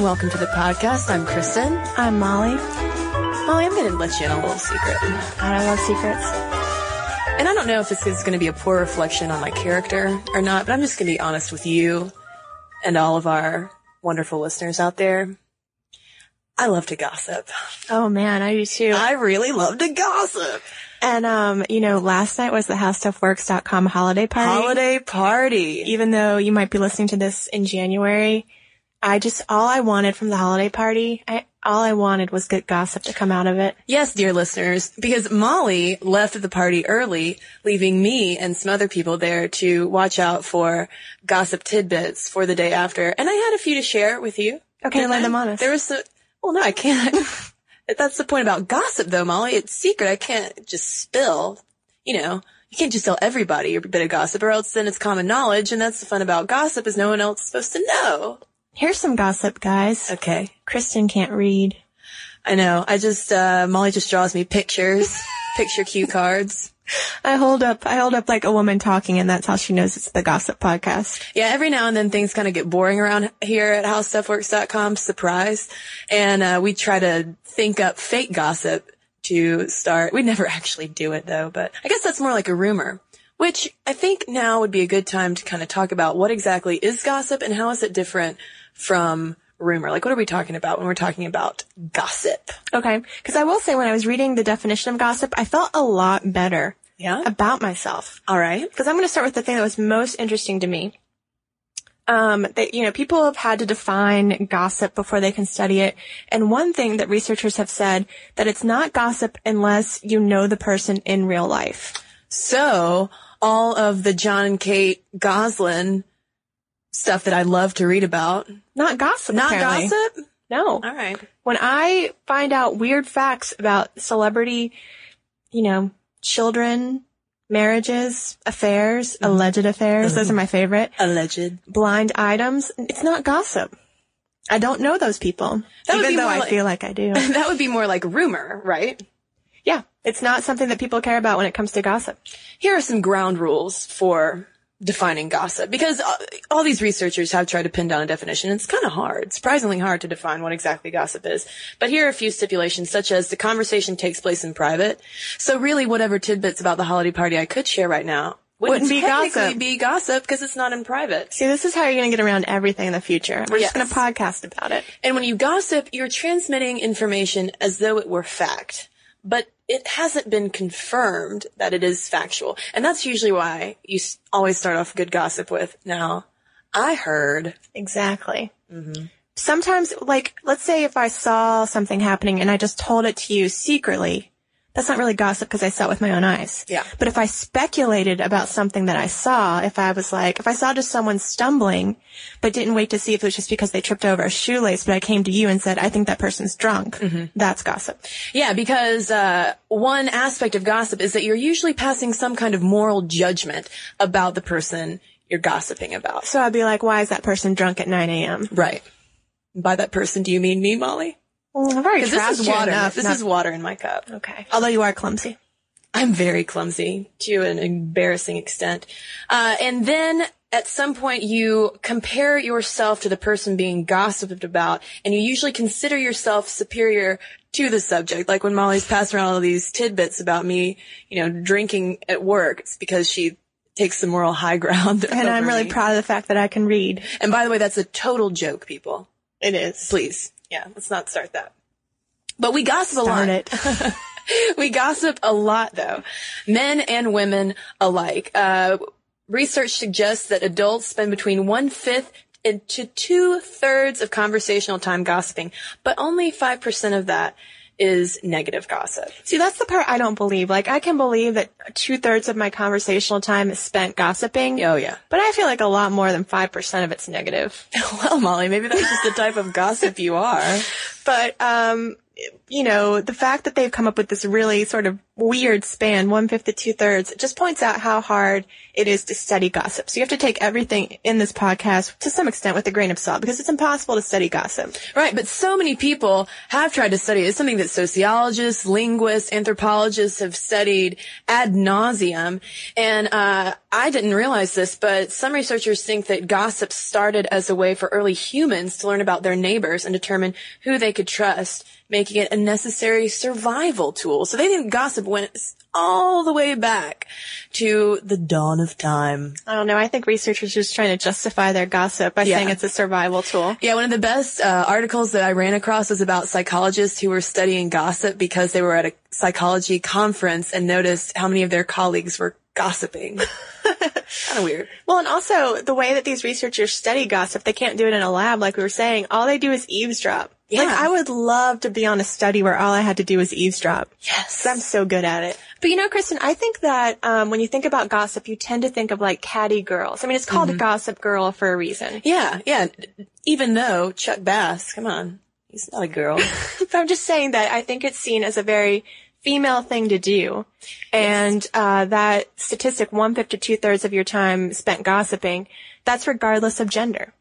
and welcome to the podcast. I'm Kristen. I'm Molly. Molly, I'm going to let you in on a little secret. I love secrets. And I don't know if this is going to be a poor reflection on my character or not, but I'm just going to be honest with you and all of our wonderful listeners out there. I love to gossip. Oh man, I do too. I really love to gossip. and um, you know, last night was the HowStuffWorks.com holiday party. Holiday party. Even though you might be listening to this in January, I just all I wanted from the holiday party, I all I wanted was good gossip to come out of it. Yes, dear listeners, because Molly left the party early, leaving me and some other people there to watch out for gossip tidbits for the day after. And I had a few to share with you. Okay, lay them on us. There was some, well, no, I can't. That's the point about gossip though, Molly. It's secret. I can't just spill, you know, you can't just tell everybody your bit of gossip or else then it's common knowledge. And that's the fun about gossip is no one else is supposed to know. Here's some gossip, guys. Okay. Kristen can't read. I know. I just, uh, Molly just draws me pictures, picture cue cards. I hold up, I hold up like a woman talking, and that's how she knows it's the gossip podcast. Yeah, every now and then things kind of get boring around here at howstuffworks.com, surprise. And, uh, we try to think up fake gossip to start. We never actually do it though, but I guess that's more like a rumor, which I think now would be a good time to kind of talk about what exactly is gossip and how is it different from rumor? Like what are we talking about when we're talking about gossip? Okay, because I will say when I was reading the definition of gossip, I felt a lot better Yeah. about myself. All right. because I'm going to start with the thing that was most interesting to me. Um, that, you know, people have had to define gossip before they can study it. And one thing that researchers have said that it's not gossip unless you know the person in real life. So all of the John and Kate Gosselin stuff that I love to read about, Not gossip. not apparently. gossip. No. All right. When I find out weird facts about celebrity, you know, children, marriages, affairs, mm-hmm. alleged affairs, those mm-hmm. are my favorite. Alleged. blind items, it's not gossip. I don't know those people, That even though I like- feel like I do. that would be more like rumor, right? yeah, it's not something that people care about when it comes to gossip. Here are some ground rules for defining gossip because uh, all these researchers have tried to pin down a definition. It's kind of hard, surprisingly hard to define what exactly gossip is. But here are a few stipulations such as the conversation takes place in private. So really whatever tidbits about the holiday party I could share right now wouldn't, Wouldn't be technically gossip. be gossip because it's not in private. See, this is how you're going to get around everything in the future. We're Yes. just going to podcast about it. And when you gossip, you're transmitting information as though it were fact, but it hasn't been confirmed that it is factual. And that's usually why you always start off good gossip with, now, I heard. Exactly. Mm-hmm. Sometimes, like, let's say if I saw something happening and I just told it to you secretly, that's not really gossip because I saw it with my own eyes. Yeah. But if I speculated about something that I saw, if I was like, if I saw just someone stumbling, but didn't wait to see if it was just because they tripped over a shoelace, but I came to you and said, I think that person's drunk, that's gossip. Yeah, because uh, one aspect of gossip is that you're usually passing some kind of moral judgment about the person you're gossiping about. So I'd be like, why is that person drunk at 9 a.m.? Right. By that person, do you mean me, Molly? Well, already this is water. enough, this not- is water in my cup. okay. Although you are clumsy. I'm very clumsy to an embarrassing extent. Uh, and then at some point you compare yourself to the person being gossiped about and you usually consider yourself superior to the subject. Like when Molly's passing around all these tidbits about me, you know, drinking at work, it's because she takes the moral high ground. And I'm really me. proud of the fact that I can read. And by the way, that's a total joke, people. It is. Please. Yeah, let's not start that. But we gossip a Darn lot. it. we gossip a lot though. Men and women alike. Uh, research suggests that adults spend between one fifth and to two thirds of conversational time gossiping, but only 5% of that is negative gossip. See, that's the part I don't believe. Like, I can believe that two thirds of my conversational time is spent gossiping. Oh yeah. But I feel like a lot more than 5% of it's negative. Well, Molly, maybe that's just the type of gossip you are. But, um, you know, the fact that they've come up with this really sort of weird span, one fifth to two thirds, just points out how hard it is to study gossip. So you have to take everything in this podcast to some extent with a grain of salt because it's impossible to study gossip. Right, but so many people have tried to study it. It's something that sociologists, linguists, anthropologists have studied ad nauseum. And uh, I didn't realize this, but some researchers think that gossip started as a way for early humans to learn about their neighbors and determine who they could trust, making it a necessary survival tool. So they think gossip went all the way back to the dawn of time. I don't know. I think researchers are just trying to justify their gossip by Yeah. saying it's a survival tool. Yeah, one of the best uh, articles that I ran across was about psychologists who were studying gossip because they were at a psychology conference and noticed how many of their colleagues were gossiping. kind of weird. Well, and also the way that these researchers study gossip, they can't do it in a lab like we were saying. All they do is eavesdrop. Yeah. Like I would love to be on a study where all I had to do was eavesdrop. Yes. I'm so good at it. But you know, Kristen, I think that um, when you think about gossip, you tend to think of like catty girls. I mean, it's called Mm-hmm. a gossip girl for a reason. Yeah, yeah. Even though Chuck Bass, come on, he's not a girl. But I'm just saying that I think it's seen as a very female thing to do. And uh, that statistic, one fifth to two thirds of your time spent gossiping, that's regardless of gender.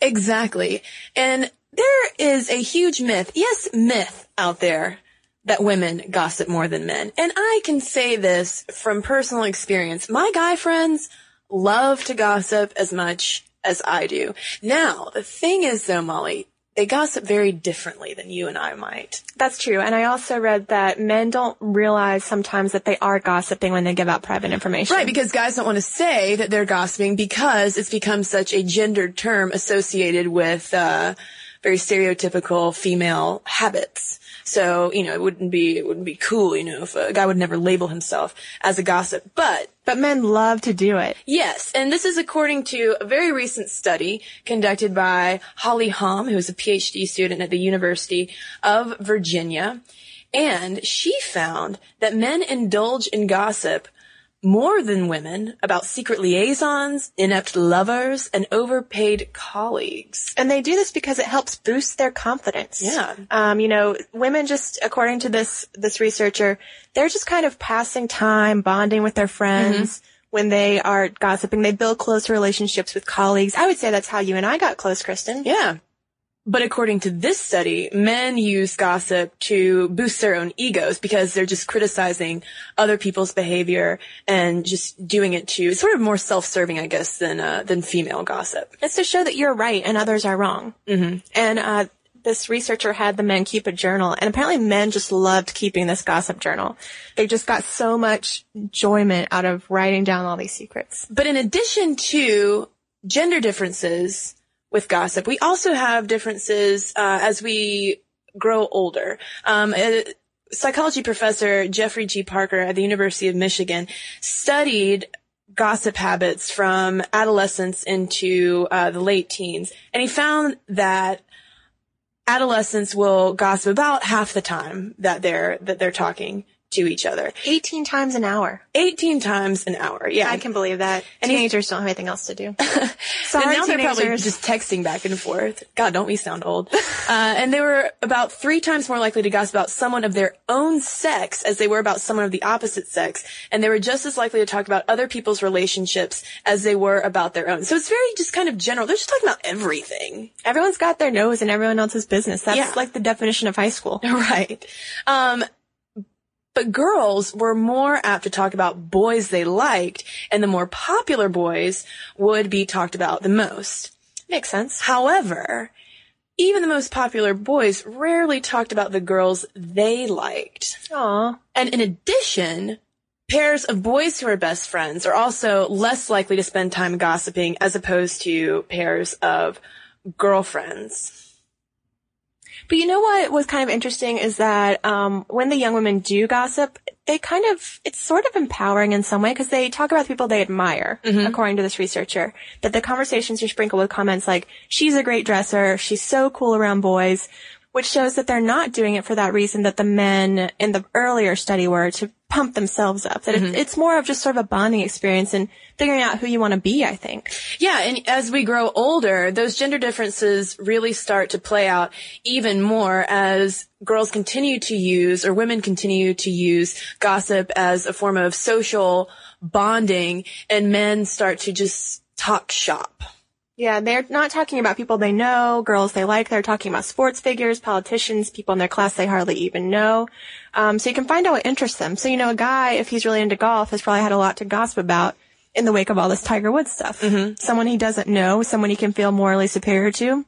exactly. And there is a huge myth, yes, myth out there that women gossip more than men. And I can say this from personal experience. My guy friends love to gossip as much as I do. Now, the thing is though, Molly, they gossip very differently than you and I might. That's true. And I also read that men don't realize sometimes that they are gossiping when they give out private information. Right, because guys don't want to say that they're gossiping because it's become such a gendered term associated with uh, very stereotypical female habits. So, you know, it wouldn't be it wouldn't be cool, you know, if a guy would never label himself as a gossip. But But men love to do it. Yes, and this is according to a very recent study conducted by Holly Hom, who is a PhD student at the University of Virginia. And she found that men indulge in gossip more than women about secret liaisons, inept lovers, and overpaid colleagues. And they do this because it helps boost their confidence. Yeah. Um, you know, women just, according to this, this researcher, they're just kind of passing time, bonding with their friends. When they are gossiping, they build close relationships with colleagues. I would say that's how you and I got close, Kristen. Yeah. But according to this study, men use gossip to boost their own egos because they're just criticizing other people's behavior and just doing it to sort of more self-serving, I guess, than uh, than female gossip. It's to show that you're right and others are wrong. Mm-hmm. And uh, this researcher had the men keep a journal, and apparently men just loved keeping this gossip journal. They just got so much enjoyment out of writing down all these secrets. But in addition to gender differences with gossip, we also have differences uh, as we grow older. Um, psychology professor Jeffrey G. Parker at the University of Michigan studied gossip habits from adolescence into uh, the late teens, and he found that adolescents will gossip about half the time that they're that they're talking to each other. 18 times an hour. 18 times an hour. Yeah. I can believe that. And Teenagers don't have anything else to do. and Sorry, now they're probably teenagers. just texting back and forth. God, don't we sound old? uh, and they were about three times more likely to gossip about someone of their own sex as they were about someone of the opposite sex. And they were just as likely to talk about other people's relationships as they were about their own. So it's very just kind of general. They're just talking about everything. Everyone's got their nose in everyone else's business. That's Yeah. like the definition of high school. Right. Um, but girls were more apt to talk about boys they liked, and the more popular boys would be talked about the most. Makes sense. However, even the most popular boys rarely talked about the girls they liked. Aw. And in addition, pairs of boys who are best friends are also less likely to spend time gossiping as opposed to pairs of girlfriends. But you know what was kind of interesting is that um, when the young women do gossip, they kind of it's sort of empowering in some way because they talk about the people they admire, according to this researcher. That the conversations are sprinkled with comments like "She's a great dresser," "She's so cool around boys," which shows that they're not doing it for that reason that the men in the earlier study were to pump themselves up. That it's, mm-hmm. it's more of just sort of a bonding experience and figuring out who you want to be. I think. Yeah, and as we grow older, those gender differences really start to play out even more as girls continue to use or women continue to use gossip as a form of social bonding and men start to just talk shop. Yeah, they're not talking about people they know, girls they like. They're talking about sports figures, politicians, people in their class they hardly even know. Um, so you can find out what interests them. So, you know, a guy, if he's really into golf, has probably had a lot to gossip about in the wake of all this Tiger Woods stuff. Someone he doesn't know, someone he can feel morally superior to.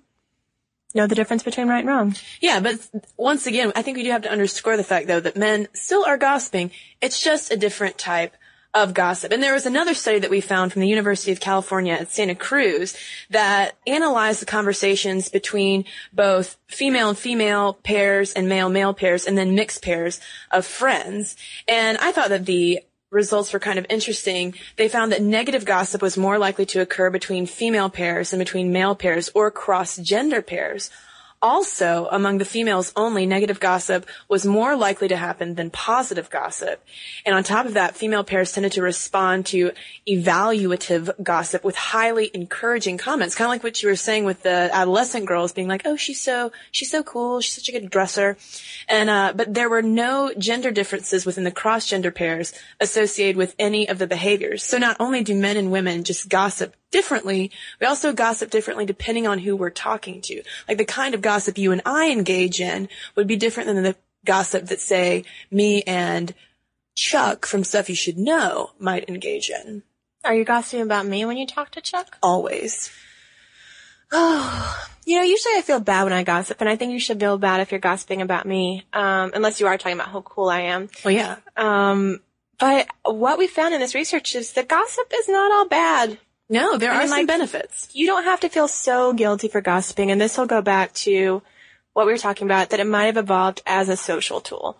Know the difference between right and wrong. Yeah, but once again, I think we do have to underscore the fact though that men still are gossiping. It's just a different type of gossip. And there was another study that we found from the University of California at Santa Cruz that analyzed the conversations between both female and female pairs and male male pairs and then mixed pairs of friends. And I thought that the results were kind of interesting. They found that negative gossip was more likely to occur between female pairs than between male pairs or cross gender pairs. Also, among the females only, negative gossip was more likely to happen than positive gossip. And on top of that, female pairs tended to respond to evaluative gossip with highly encouraging comments, kind of like what you were saying with the adolescent girls being like, "Oh, she's so she's so cool, she's such a good dresser," and uh, but there were no gender differences within the cross-gender pairs associated with any of the behaviors. So not only do men and women just gossip differently, we also gossip differently depending on who we're talking to. Like the kind of gossip you and I engage in would be different than the gossip that say me and Chuck from Stuff You Should Know might engage in. Are you gossiping about me when you talk to Chuck? Always. Oh, You know, usually I feel bad when I gossip, and I think you should feel bad if you're gossiping about me, um, unless you are talking about how cool I am. Well, yeah. Um, but what we found in this research is that gossip is not all bad. No, there I are some like- benefits. You don't have to feel so guilty for gossiping, and this will go back to what we were talking about, that it might have evolved as a social tool.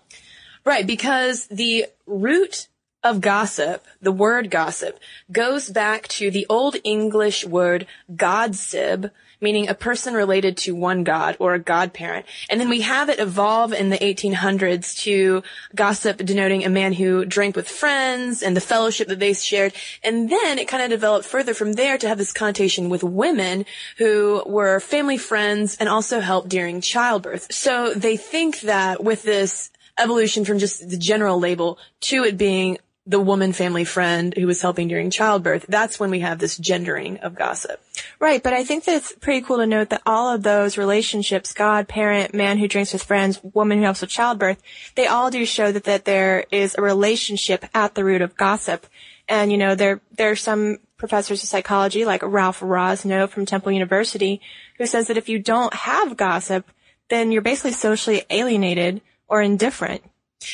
Right, because the root of gossip, the word gossip, goes back to the Old English word godsib, meaning a person related to one god or a godparent. And then we have it evolve in the 1800s to gossip denoting a man who drank with friends and the fellowship that they shared. And then it kind of developed further from there to have this connotation with women who were family friends and also helped during childbirth. So they think that with this evolution from just the general label to it being the woman family friend who was helping during childbirth, that's when we have this gendering of gossip. Right, but I think that it's pretty cool to note that all of those relationships, God, parent, man who drinks with friends, woman who helps with childbirth, they all do show that, that there is a relationship at the root of gossip. And, you know, there, there are some professors of psychology like Ralph Rosnow from Temple University who says that if you don't have gossip, then you're basically socially alienated or indifferent.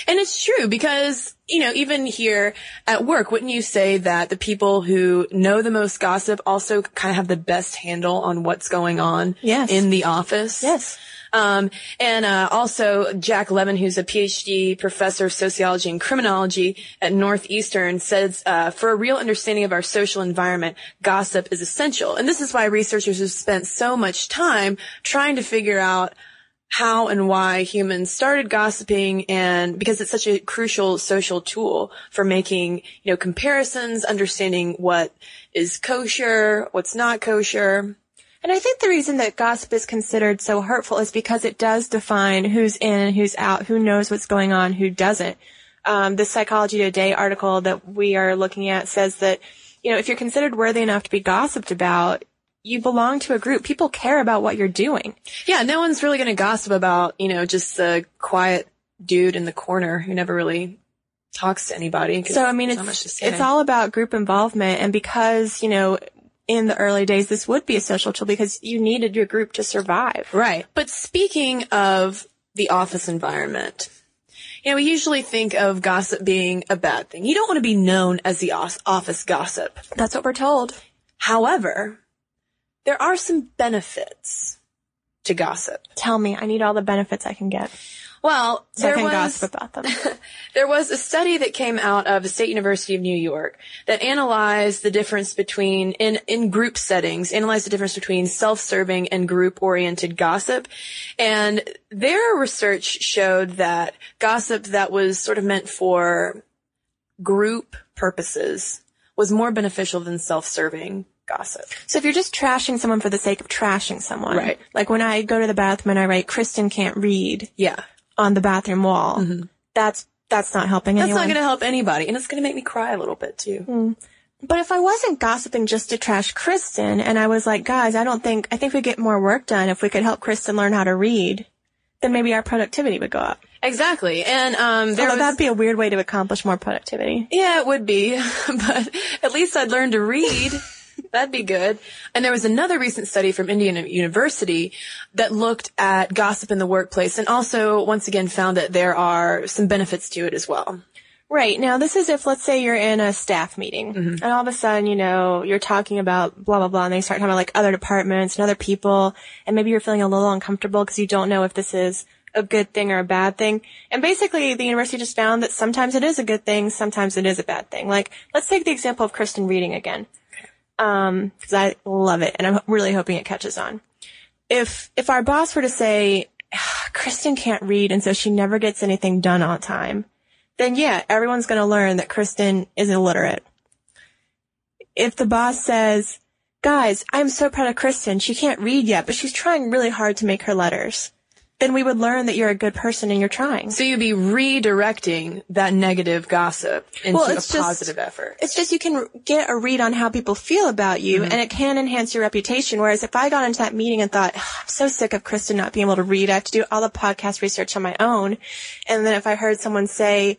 And it's true because, you know, even here at work, wouldn't you say that the people who know the most gossip also kind of have the best handle on what's going on Yes. in the office? Yes. Um, and uh, also Jack Levin, who's a PhD professor of sociology and criminology at Northeastern, says uh, for a real understanding of our social environment, gossip is essential. And this is why researchers have spent so much time trying to figure out how and why humans started gossiping and because it's such a crucial social tool for making, you know, comparisons, understanding what is kosher, what's not kosher. And I think the reason that gossip is considered so hurtful is because it does define who's in and who's out, who knows what's going on, who doesn't. Um, the Psychology Today article that we are looking at says that, you know, if you're considered worthy enough to be gossiped about, you belong to a group. People care about what you're doing. Yeah, no one's really going to gossip about, you know, just the quiet dude in the corner who never really talks to anybody. So I mean, there's not much to it's it's all about group involvement, and because you know, in the early days, this would be a social tool because you needed your group to survive. Right. But speaking of the office environment, you know, we usually think of gossip being a bad thing. You don't want to be known as the office gossip. That's what we're told. However, there are some benefits to gossip. Tell me, I need all the benefits I can get Well, so I there can was, gossip about them. there was a study that came out of the State University of New York that analyzed the difference between, in, in group settings, analyzed the difference between self-serving and group-oriented gossip. And their research showed that gossip that was sort of meant for group purposes was more beneficial than self-serving gossip. So if you're just trashing someone for the sake of trashing someone, Right. Like when I go to the bathroom and I write "Kristen can't read" Yeah. on the bathroom wall, that's that's not helping Mm-hmm. That's anyone. not going to help anybody. And it's going to make me cry a little bit too. But if I wasn't gossiping just to trash Kristen and I was like, guys, I don't think, I think we get more work done if we could help Kristen learn how to read, then maybe our productivity would go up. Exactly. And, um, there Although was, that'd be a weird way to accomplish more productivity. Yeah, it would be, but at least I'd learn to read. That'd be good. And there was another recent study from Indiana University that looked at gossip in the workplace and also once again found that there are some benefits to it as well. Right. Now, this is if, let's say you're in a staff meeting mm-hmm. and all of a sudden, you know, you're talking about blah, blah, blah, and they start talking about like other departments and other people, and maybe you're feeling a little uncomfortable because you don't know if this is a good thing or a bad thing. And basically, the university just found that sometimes it is a good thing, sometimes it is a bad thing. Like, let's take the example of Kristen reading again. Um, cause I love it and I'm really hoping it catches on. If, if our boss were to say, Kristen can't read and so she never gets anything done on time, then yeah, everyone's going to learn that Kristen is illiterate. If the boss says, guys, I'm so proud of Kristen. She can't read yet, but she's trying really hard to make her letters. Then we would learn that you're a good person and you're trying. So you'd be redirecting that negative gossip into Well, a just- positive effort. It's just you can get a read on how people feel about you and it can enhance your reputation. Whereas if I got into that meeting and thought, "Ugh, I'm so sick of Kristen not being able to read, I have to do all the podcast research on my own. And then if I heard someone say,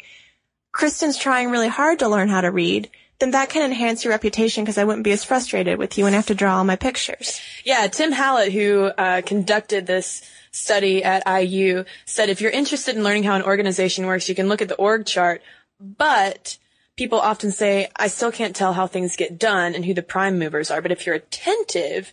Kristen's trying really hard to learn how to read, then that can enhance your reputation because I wouldn't be as frustrated with you and have to draw all my pictures. Yeah, Tim Hallett, who uh, conducted this study at IU, said if you're interested in learning how an organization works, you can look at the org chart, but people often say, I still can't tell how things get done and who the prime movers are. But if you're attentive,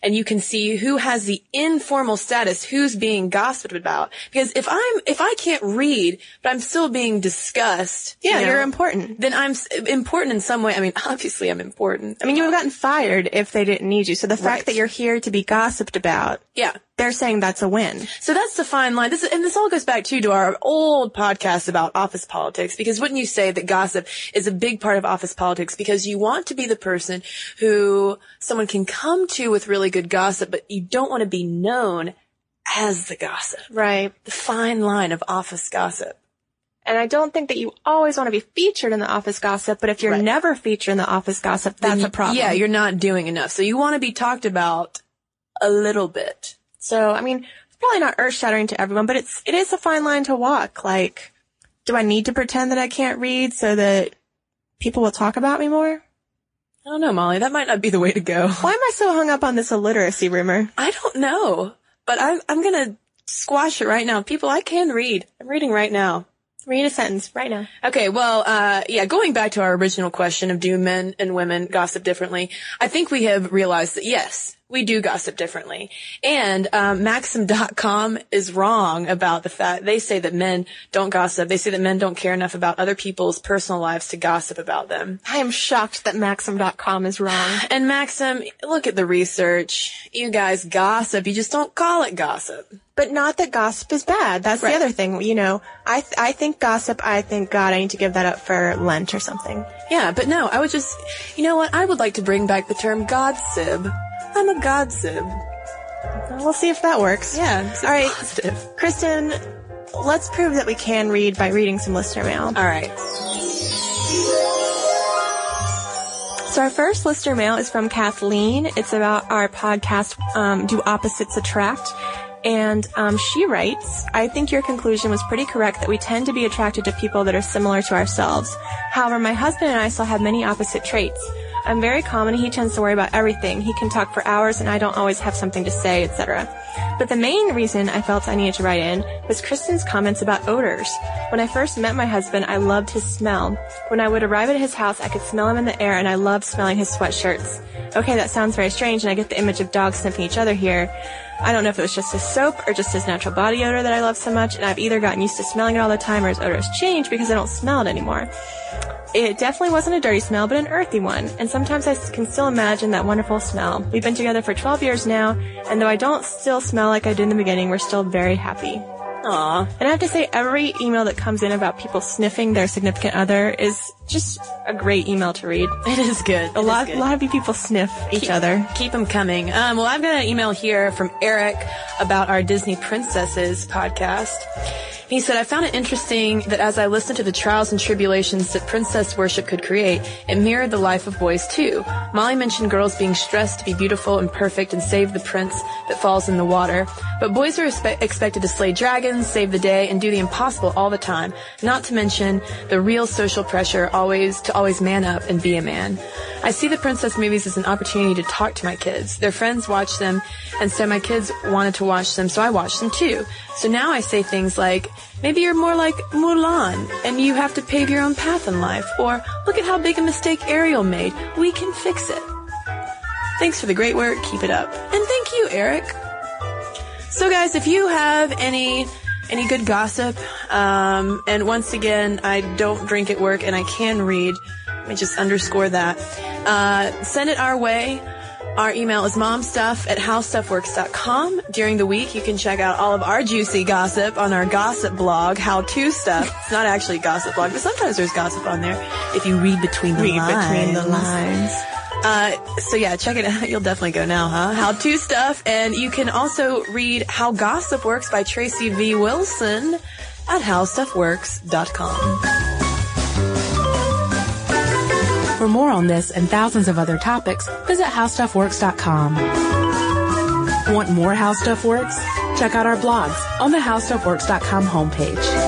and you can see who has the informal status, who's being gossiped about. Because if I'm, if I can't read, but I'm still being discussed, Yeah, you know, you're important. then I'm important in some way. I mean, obviously I'm important. I mean, you would have gotten fired if they didn't need you. So the fact Right. that you're here to be gossiped about, Yeah. They're saying that's a win. So that's the fine line. This is, and this all goes back too to our old podcast about office politics. Because wouldn't you say that gossip is a big part of office politics? Because you want to be the person who someone can come to with really good gossip, but you don't want to be known as the gossip. Right. The fine line of office gossip. And I don't think that you always want to be featured in the office gossip, but if you're Right. never featured in the office gossip, that's a problem. Yeah, you're not doing enough. So you want to be talked about a little bit. So, I mean, it's probably not earth shattering to everyone, but it's, it is a fine line to walk. Like, do I need to pretend that I can't read so that people will talk about me more? I don't know, Molly. That might not be the way to go. Why am I so hung up on this illiteracy rumor? I don't know, but I'm, I'm going to squash it right now. People, I can read. I'm reading right now. Read a sentence right now. Okay, well, uh, yeah, going back to our original question of do men and women gossip differently, I think we have realized that yes, we do gossip differently. And um, Maxim.com is wrong about the fact they say that men don't gossip. They say that men don't care enough about other people's personal lives to gossip about them. I am shocked that Maxim.com is wrong. And Maxim, look at the research. You guys gossip. You just don't call it gossip. But not that gossip is bad. That's Right. the other thing. You know, I th- I think gossip. I think God. I need to give that up for Lent or something. Yeah, but no, I would just, you know what? I would like to bring back the term godsib. I'm a godsib. Well, we'll see if that works. Yeah. All right, Positive. Kristen. Let's prove that we can read by reading some listener mail. All right. So our first listener mail is from Kathleen. It's about our podcast, um, Do Opposites Attract? And um, she writes, I think your conclusion was pretty correct that we tend to be attracted to people that are similar to ourselves. However, my husband and I still have many opposite traits. I'm very calm and he tends to worry about everything. He can talk for hours and I don't always have something to say, etc. But the main reason I felt I needed to write in was Kristen's comments about odors. When I first met my husband, I loved his smell. When I would arrive at his house, I could smell him in the air and I loved smelling his sweatshirts. Okay, that sounds very strange and I get the image of dogs sniffing each other here. I don't know if it was just his soap or just his natural body odor that I love so much and I've either gotten used to smelling it all the time or his odor has changed because I don't smell it anymore. It definitely wasn't a dirty smell, but an earthy one. And sometimes I can still imagine that wonderful smell. We've been together for 12 years now, and though I don't still smell like I did in the beginning, we're still very happy. Aw. And I have to say, every email that comes in about people sniffing their significant other is just a great email to read. It is good. A lot, a lot of you people sniff each other. Keep them coming. Um, well, I've got an email here from Eric about our Disney Princesses podcast. He said, I found it interesting that as I listened to the trials and tribulations that princess worship could create, it mirrored the life of boys too. Molly mentioned girls being stressed to be beautiful and perfect and save the prince that falls in the water. But boys are expe- expected to slay dragons, save the day, and do the impossible all the time. Not to mention the real social pressure always to always man up and be a man. I see the princess movies as an opportunity to talk to my kids. Their friends watch them, and so my kids wanted to watch them, so I watched them too. So now I say things like, maybe you're more like Mulan, and you have to pave your own path in life, or look at how big a mistake Ariel made. We can fix it. Thanks for the great work. Keep it up. And thank you, Eric. So guys, if you have any any good gossip, um, and once again, I don't drink at work and I can read. Let me just underscore that. Uh, send it our way. Our email is momstuff at howstuffworks.com. During the week, you can check out all of our juicy gossip on our gossip blog, How To Stuff. It's not actually a gossip blog, but sometimes there's gossip on there if you read between the Read lines. between the lines. Uh, so yeah, check it out. You'll definitely go now, huh? How to stuff. And you can also read How Gossip Works by Tracy V. Wilson at howstuffworks.com. For more on this and thousands of other topics, visit howstuffworks.com. Want more How Stuff Works? Check out our blogs on the howstuffworks.com homepage.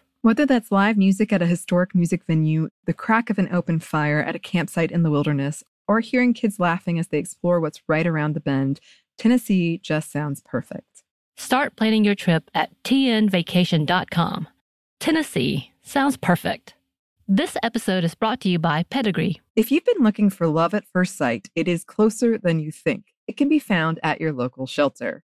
Whether that's live music at a historic music venue, the crack of an open fire at a campsite in the wilderness, or hearing kids laughing as they explore what's right around the bend, Tennessee just sounds perfect. Start planning your trip at tnvacation.com. Tennessee sounds perfect. This episode is brought to you by Pedigree. If you've been looking for love at first sight, it is closer than you think. It can be found at your local shelter.